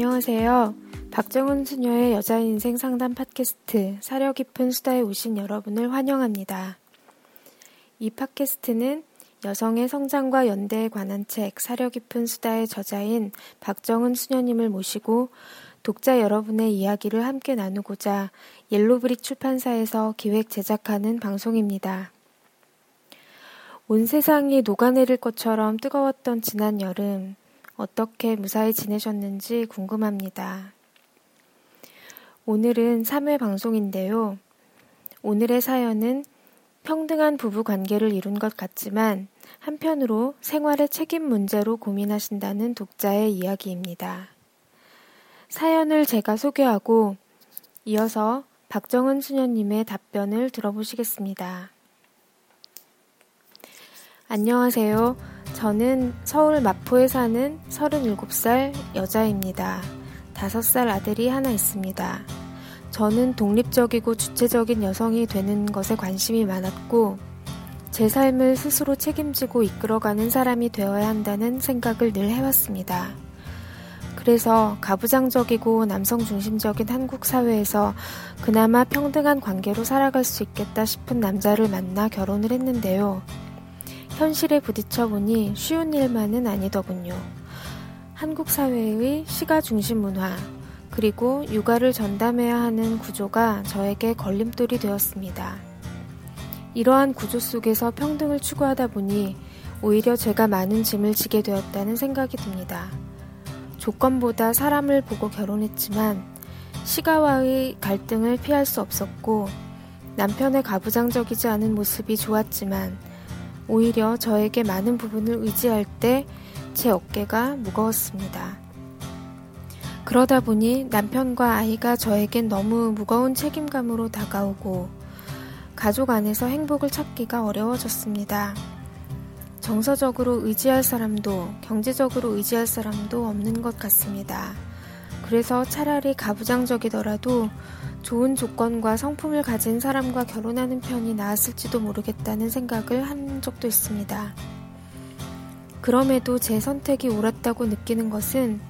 안녕하세요. 박정은 수녀의 여자 인생 상담 팟캐스트 사려 깊은 수다에 오신 여러분을 환영합니다. 이 팟캐스트는 여성의 성장과 연대에 관한 책 사려 깊은 수다의 저자인 박정은 수녀님을 모시고 독자 여러분의 이야기를 함께 나누고자 옐로브릭 출판사에서 기획 제작하는 방송입니다. 온 세상이 녹아내릴 것처럼 뜨거웠던 지난 여름, 어떻게 무사히 지내셨는지 궁금합니다. 오늘은 3회 방송인데요. 오늘의 사연은 평등한 부부 관계를 이룬 것 같지만 한편으로 생활의 책임 문제로 고민하신다는 독자의 이야기입니다. 사연을 제가 소개하고 이어서 박정은 수녀님의 답변을 들어보시겠습니다. 안녕하세요. 저는 서울 마포에 사는 37살 여자입니다. 5살 아들이 하나 있습니다. 저는 독립적이고 주체적인 여성이 되는 것에 관심이 많았고, 제 삶을 스스로 책임지고 이끌어가는 사람이 되어야 한다는 생각을 늘 해왔습니다. 그래서 가부장적이고 남성 중심적인 한국 사회에서 그나마 평등한 관계로 살아갈 수 있겠다 싶은 남자를 만나 결혼을 했는데요. 현실에 부딪혀 보니 쉬운 일만은 아니더군요. 한국 사회의 시가 중심 문화, 그리고 육아를 전담해야 하는 구조가 저에게 걸림돌이 되었습니다. 이러한 구조 속에서 평등을 추구하다 보니 오히려 제가 많은 짐을 지게 되었다는 생각이 듭니다. 조건보다 사람을 보고 결혼했지만 시가와의 갈등을 피할 수 없었고 남편의 가부장적이지 않은 모습이 좋았지만 오히려 저에게 많은 부분을 의지할 때 제 어깨가 무거웠습니다. 그러다 보니 남편과 아이가 저에겐 너무 무거운 책임감으로 다가오고 가족 안에서 행복을 찾기가 어려워졌습니다. 정서적으로 의지할 사람도 경제적으로 의지할 사람도 없는 것 같습니다. 그래서 차라리 가부장적이더라도 좋은 조건과 성품을 가진 사람과 결혼하는 편이 나았을지도 모르겠다는 생각을 한 적도 있습니다. 그럼에도 제 선택이 옳았다고 느끼는 것은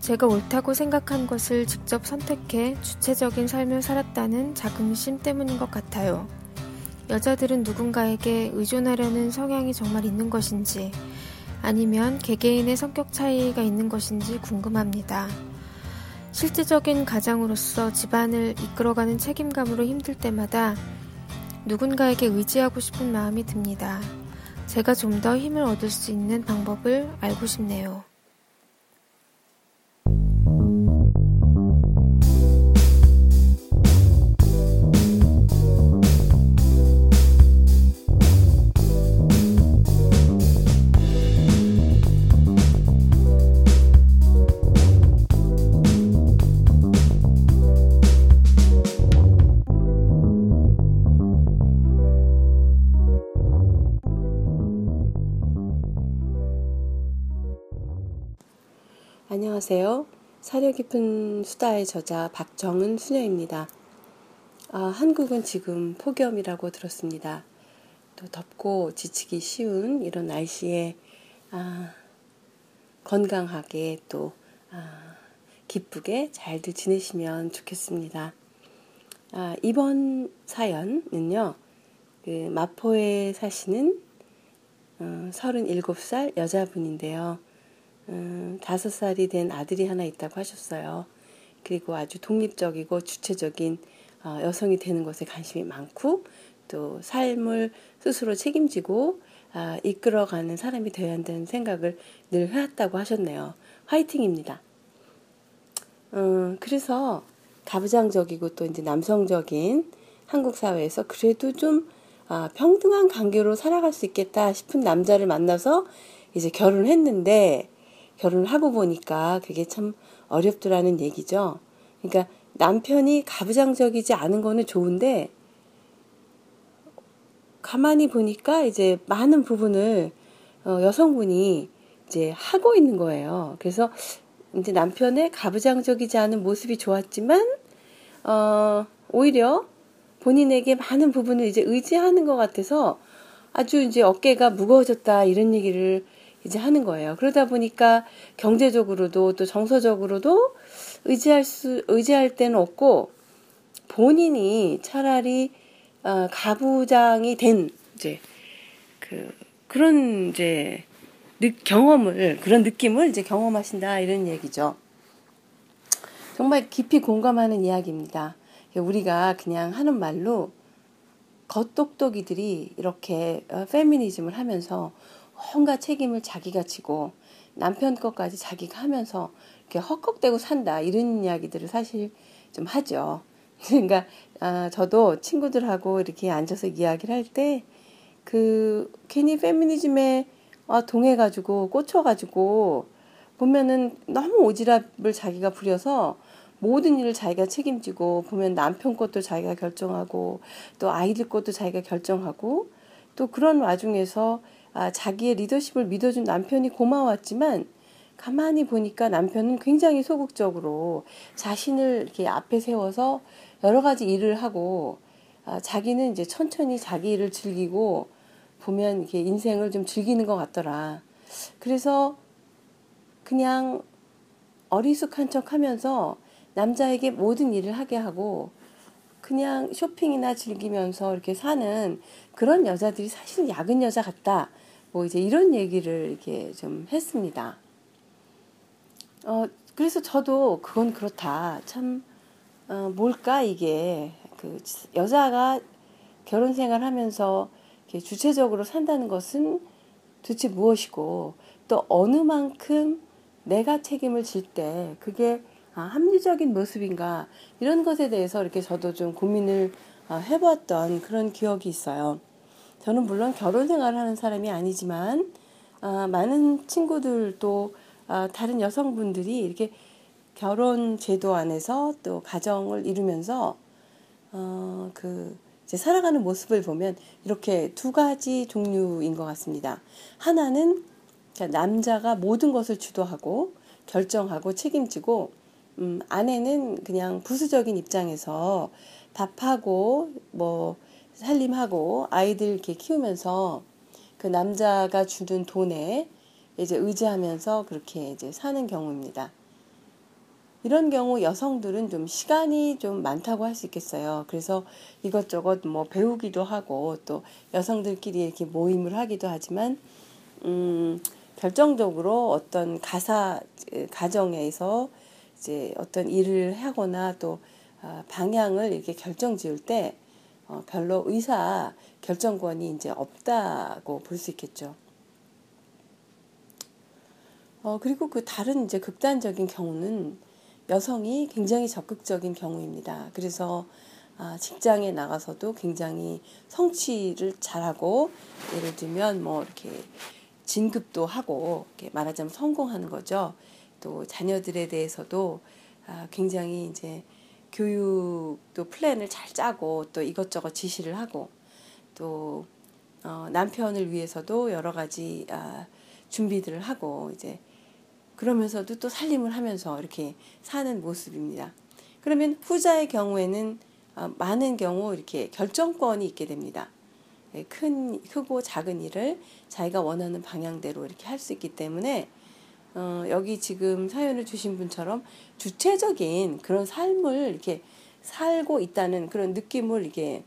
제가 옳다고 생각한 것을 직접 선택해 주체적인 삶을 살았다는 자긍심 때문인 것 같아요. 여자들은 누군가에게 의존하려는 성향이 정말 있는 것인지 아니면 개개인의 성격 차이가 있는 것인지 궁금합니다. 실질적인 가장으로서 집안을 이끌어가는 책임감으로 힘들 때마다 누군가에게 의지하고 싶은 마음이 듭니다. 제가 좀 더 힘을 얻을 수 있는 방법을 알고 싶네요. 안녕하세요. 사려 깊은 수다의 저자 박정은 수녀입니다. 아, 한국은 지금 폭염이라고 들었습니다. 또 덥고 지치기 쉬운 이런 날씨에 아, 건강하게 또 아, 기쁘게 잘들 지내시면 좋겠습니다. 아, 이번 사연은요, 그 마포에 사시는 어, 37살 여자분인데요. 음, 다섯 살이 된 아들이 하나 있다고 하셨어요. 그리고 아주 독립적이고 주체적인 어, 여성이 되는 것에 관심이 많고 또 삶을 스스로 책임지고 아, 이끌어가는 사람이 되어야 한다는 생각을 늘 해왔다고 하셨네요. 화이팅입니다. 음, 그래서 가부장적이고 또 이제 남성적인 한국 사회에서 그래도 좀 아, 평등한 관계로 살아갈 수 있겠다 싶은 남자를 만나서 이제 결혼했는데 결혼을 하고 보니까 그게 참 어렵더라는 얘기죠. 그러니까 남편이 가부장적이지 않은 거는 좋은데 가만히 보니까 이제 많은 부분을 어, 여성분이 이제 하고 있는 거예요. 그래서 이제 남편의 가부장적이지 않은 모습이 좋았지만 어, 오히려 본인에게 많은 부분을 이제 의지하는 것 같아서 아주 이제 어깨가 무거워졌다 이런 얘기를 이제 하는 거예요. 그러다 보니까 경제적으로도 또 정서적으로도 의지할 수 의지할 때는 없고 본인이 차라리 어, 가부장이 된 이제 그 그런 이제 느, 경험을 그런 느낌을 이제 경험하신다 이런 얘기죠. 정말 깊이 공감하는 이야기입니다. 우리가 그냥 하는 말로 겉똑똑이들이 이렇게 어, 페미니즘을 하면서 온갖 책임을 자기가 지고 남편 것까지 자기가 하면서 이렇게 헉헉대고 산다 이런 이야기들을 사실 좀 하죠. 그러니까 아, 저도 친구들하고 이렇게 앉아서 이야기를 할 때 그 괜히 페미니즘에 아, 동해가지고 꽂혀가지고 보면은 너무 오지랖을 자기가 부려서 모든 일을 자기가 책임지고 보면 남편 것도 자기가 결정하고 또 아이들 것도 자기가 결정하고 또 그런 와중에서 아, 자기의 리더십을 믿어준 남편이 고마웠지만 가만히 보니까 남편은 굉장히 소극적으로 자신을 이렇게 앞에 세워서 여러 가지 일을 하고 아, 자기는 이제 천천히 자기 일을 즐기고 보면 이게 인생을 좀 즐기는 것 같더라. 그래서 그냥 어리숙한 척 하면서 남자에게 모든 일을 하게 하고 그냥 쇼핑이나 즐기면서 이렇게 사는 그런 여자들이 사실 야근 여자 같다. 뭐 이제 이런 얘기를 이렇게 좀 했습니다. 어, 그래서 저도 그건 그렇다. 참, 어, 뭘까, 이게. 그, 여자가 결혼 생활 하면서 주체적으로 산다는 것은 도대체 무엇이고, 또 어느 만큼 내가 책임을 질 때 그게 아, 합리적인 모습인가 이런 것에 대해서 이렇게 저도 좀 고민을 아, 해보았던 그런 기억이 있어요. 저는 물론 결혼 생활을 하는 사람이 아니지만 아, 많은 친구들도 아, 다른 여성분들이 이렇게 결혼 제도 안에서 또 가정을 이루면서 어, 그 이제 살아가는 모습을 보면 이렇게 두 가지 종류인 것 같습니다. 하나는 남자가 모든 것을 주도하고 결정하고 책임지고 음, 아내는 그냥 부수적인 입장에서 밥하고 뭐 살림하고 아이들 이렇게 키우면서 그 남자가 주는 돈에 이제 의지하면서 그렇게 이제 사는 경우입니다. 이런 경우 여성들은 좀 시간이 좀 많다고 할 수 있겠어요. 그래서 이것저것 뭐 배우기도 하고 또 여성들끼리 이렇게 모임을 하기도 하지만 음 결정적으로 어떤 가사 가정에서 이제 어떤 일을 하거나 또 아, 방향을 이렇게 결정 지을 때 어, 별로 의사 결정권이 이제 없다고 볼 수 있겠죠. 어, 그리고 그 다른 이제 극단적인 경우는 여성이 굉장히 적극적인 경우입니다. 그래서 아, 직장에 나가서도 굉장히 성취를 잘하고 예를 들면 뭐 이렇게 진급도 하고 이렇게 말하자면 성공하는 거죠. 또 자녀들에 대해서도 아, 굉장히 이제 교육도 플랜을 잘 짜고 또 이것저것 지시를 하고 또 어, 남편을 위해서도 여러 가지 아, 준비들을 하고 이제 그러면서도 또 살림을 하면서 이렇게 사는 모습입니다. 그러면 후자의 경우에는 어, 많은 경우 이렇게 결정권이 있게 됩니다. 예, 큰 크고 작은 일을 자기가 원하는 방향대로 이렇게 할 수 있기 때문에 어, 여기 지금 사연을 주신 분처럼 주체적인 그런 삶을 이렇게 살고 있다는 그런 느낌을 이게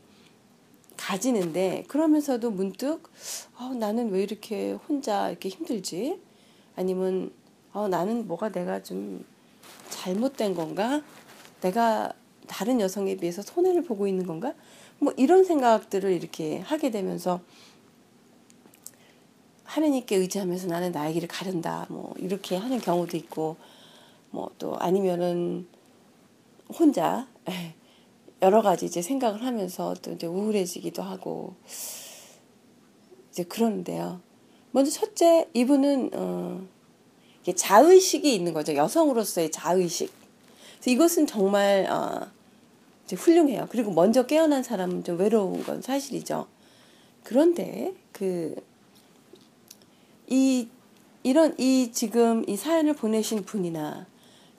가지는데 그러면서도 문득 어, 나는 왜 이렇게 혼자 이렇게 힘들지? 아니면 어, 나는 뭐가 내가 좀 잘못된 건가? 내가 다른 여성에 비해서 손해를 보고 있는 건가? 뭐 이런 생각들을 이렇게 하게 되면서 하느님께 의지하면서 나는 나의 길을 가른다. 뭐 이렇게 하는 경우도 있고 뭐 또 아니면은 혼자 여러 가지 이제 생각을 하면서 또 이제 우울해지기도 하고 이제 그러는데요. 먼저 첫째 이분은 어 자의식이 있는 거죠. 여성으로서의 자의식. 그래서 이것은 정말 어 이제 훌륭해요. 그리고 먼저 깨어난 사람은 좀 외로운 건 사실이죠. 그런데 그 이 이런 이 지금 이 사연을 보내신 분이나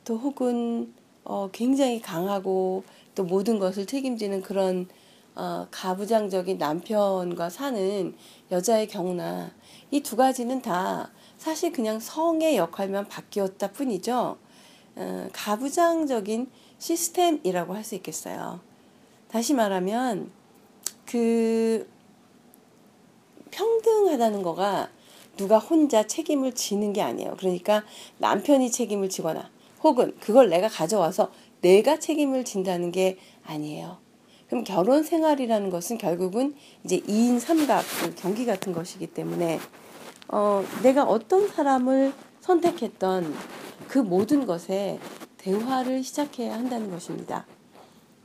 또 혹은 어 굉장히 강하고 또 모든 것을 책임지는 그런 어 가부장적인 남편과 사는 여자의 경우나 이 두 가지는 다 사실 그냥 성의 역할만 바뀌었다 뿐이죠. 어, 가부장적인 시스템이라고 할 수 있겠어요. 다시 말하면 그 평등하다는 거가 누가 혼자 책임을 지는 게 아니에요. 그러니까 남편이 책임을 지거나 혹은 그걸 내가 가져와서 내가 책임을 진다는 게 아니에요. 그럼 결혼 생활이라는 것은 결국은 이제 2인 삼각 그 경기 같은 것이기 때문에 어, 내가 어떤 사람을 선택했던 그 모든 것에 대화를 시작해야 한다는 것입니다.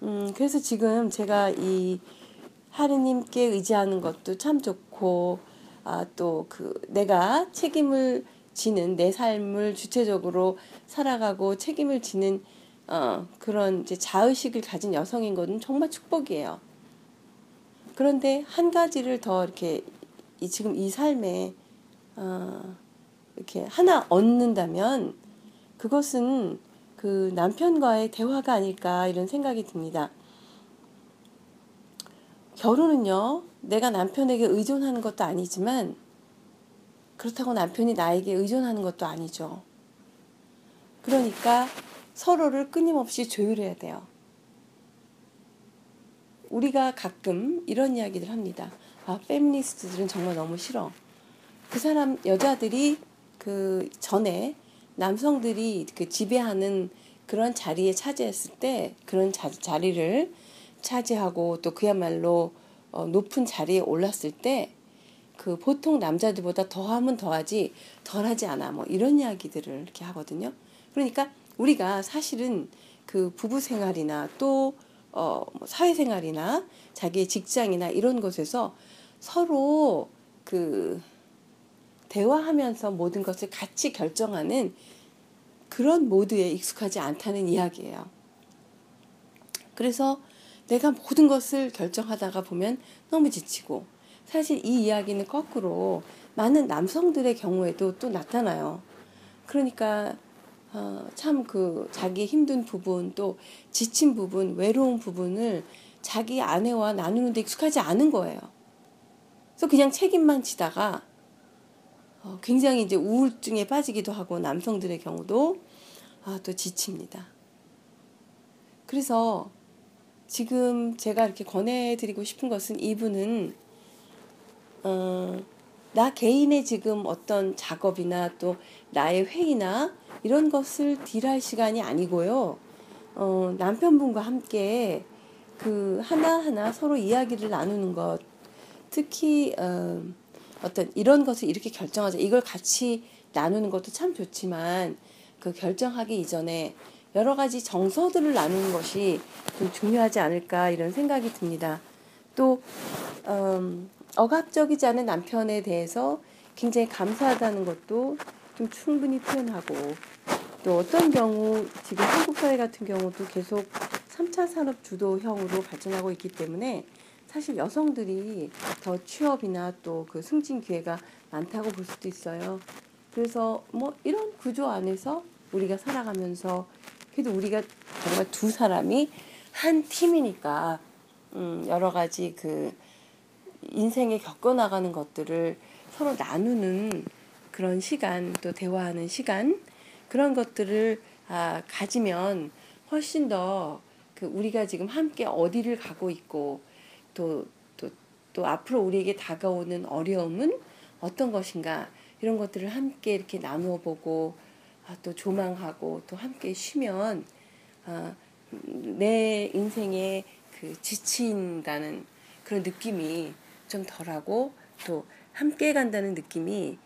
음, 그래서 지금 제가 이 하느님께 의지하는 것도 참 좋고, 아, 또 그 내가 책임을 지는 내 삶을 주체적으로 살아가고 책임을 지는 어, 그런 이제 자의식을 가진 여성인 것은 정말 축복이에요. 그런데 한 가지를 더 이렇게 이, 지금 이 삶에 어, 이렇게 하나 얻는다면 그것은 그 남편과의 대화가 아닐까 이런 생각이 듭니다. 결혼은요, 내가 남편에게 의존하는 것도 아니지만 그렇다고 남편이 나에게 의존하는 것도 아니죠. 그러니까 서로를 끊임없이 조율해야 돼요. 우리가 가끔 이런 이야기를 합니다. 아, 페미니스트들은 정말 너무 싫어. 그 사람, 여자들이 그 전에 남성들이 그 지배하는 그런 자리에 차지했을 때 그런 자, 자리를 차지하고 또 그야말로 어, 높은 자리에 올랐을 때 그 보통 남자들보다 더하면 더하지 덜하지 않아 뭐 이런 이야기들을 이렇게 하거든요. 그러니까 우리가 사실은 그 부부 생활이나 또 어, 뭐 사회 생활이나 자기의 직장이나 이런 곳에서 서로 그 대화하면서 모든 것을 같이 결정하는 그런 모드에 익숙하지 않다는 이야기예요. 그래서 내가 모든 것을 결정하다가 보면 너무 지치고 사실 이 이야기는 거꾸로 많은 남성들의 경우에도 또 나타나요. 그러니까 어, 참 그 자기 힘든 부분 또 지친 부분 외로운 부분을 자기 아내와 나누는데 익숙하지 않은 거예요. 그래서 그냥 책임만 지다가 어, 굉장히 이제 우울증에 빠지기도 하고 남성들의 경우도 아, 또 지칩니다. 그래서 지금 제가 이렇게 권해드리고 싶은 것은 이분은 어, 나 개인의 지금 어떤 작업이나 또 나의 회의나 이런 것을 딜할 시간이 아니고요. 어, 남편분과 함께 그 하나하나 서로 이야기를 나누는 것, 특히 어, 어떤 이런 것을 이렇게 결정하자. 이걸 같이 나누는 것도 참 좋지만 그 결정하기 이전에 여러 가지 정서들을 나누는 것이 좀 중요하지 않을까 이런 생각이 듭니다. 또 음, 억압적이지 않은 남편에 대해서 굉장히 감사하다는 것도 좀 충분히 표현하고 또 어떤 경우 지금 한국 사회 같은 경우도 계속 3차 산업 주도형으로 발전하고 있기 때문에 사실 여성들이 더 취업이나 또 그 승진 기회가 많다고 볼 수도 있어요. 그래서 뭐 이런 구조 안에서 우리가 살아가면서 그래도 우리가 정말 두 사람이 한 팀이니까 음 여러 가지 그 인생에 겪어나가는 것들을 서로 나누는 그런 시간 또 대화하는 시간 그런 것들을 아, 가지면 훨씬 더 그 우리가 지금 함께 어디를 가고 있고 또, 또, 또 앞으로 우리에게 다가오는 어려움은 어떤 것인가 이런 것들을 함께 이렇게 나누어 보고 아, 또 조망하고 또 함께 쉬면 아, 내 인생에 그 지친다는 그런 느낌이 좀 덜하고 또 함께 간다는 느낌이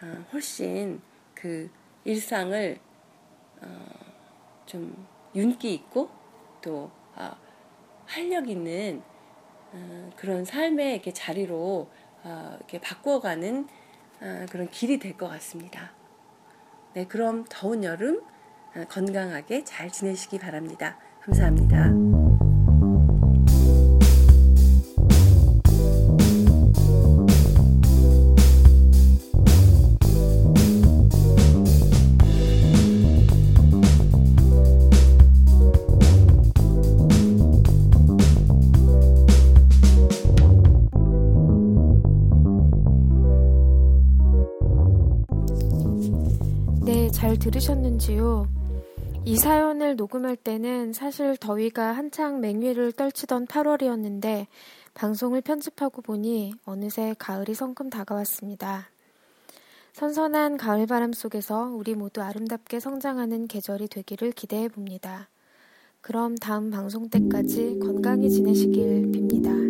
아, 훨씬 그 일상을 어, 좀 윤기 있고 또 아, 활력 있는 어, 그런 삶의 이렇게 자리로 어, 이렇게 바꿔가는 어, 그런 길이 될 것 같습니다. 네, 그럼 더운 여름 어, 건강하게 잘 지내시기 바랍니다. 감사합니다. 들으셨는지요? 이 사연을 녹음할 때는 사실 더위가 한창 맹위를 떨치던 8월이었는데 방송을 편집하고 보니 어느새 가을이 성큼 다가왔습니다. 선선한 가을 바람 속에서 우리 모두 아름답게 성장하는 계절이 되기를 기대해 봅니다. 그럼 다음 방송 때까지 건강히 지내시길 빕니다.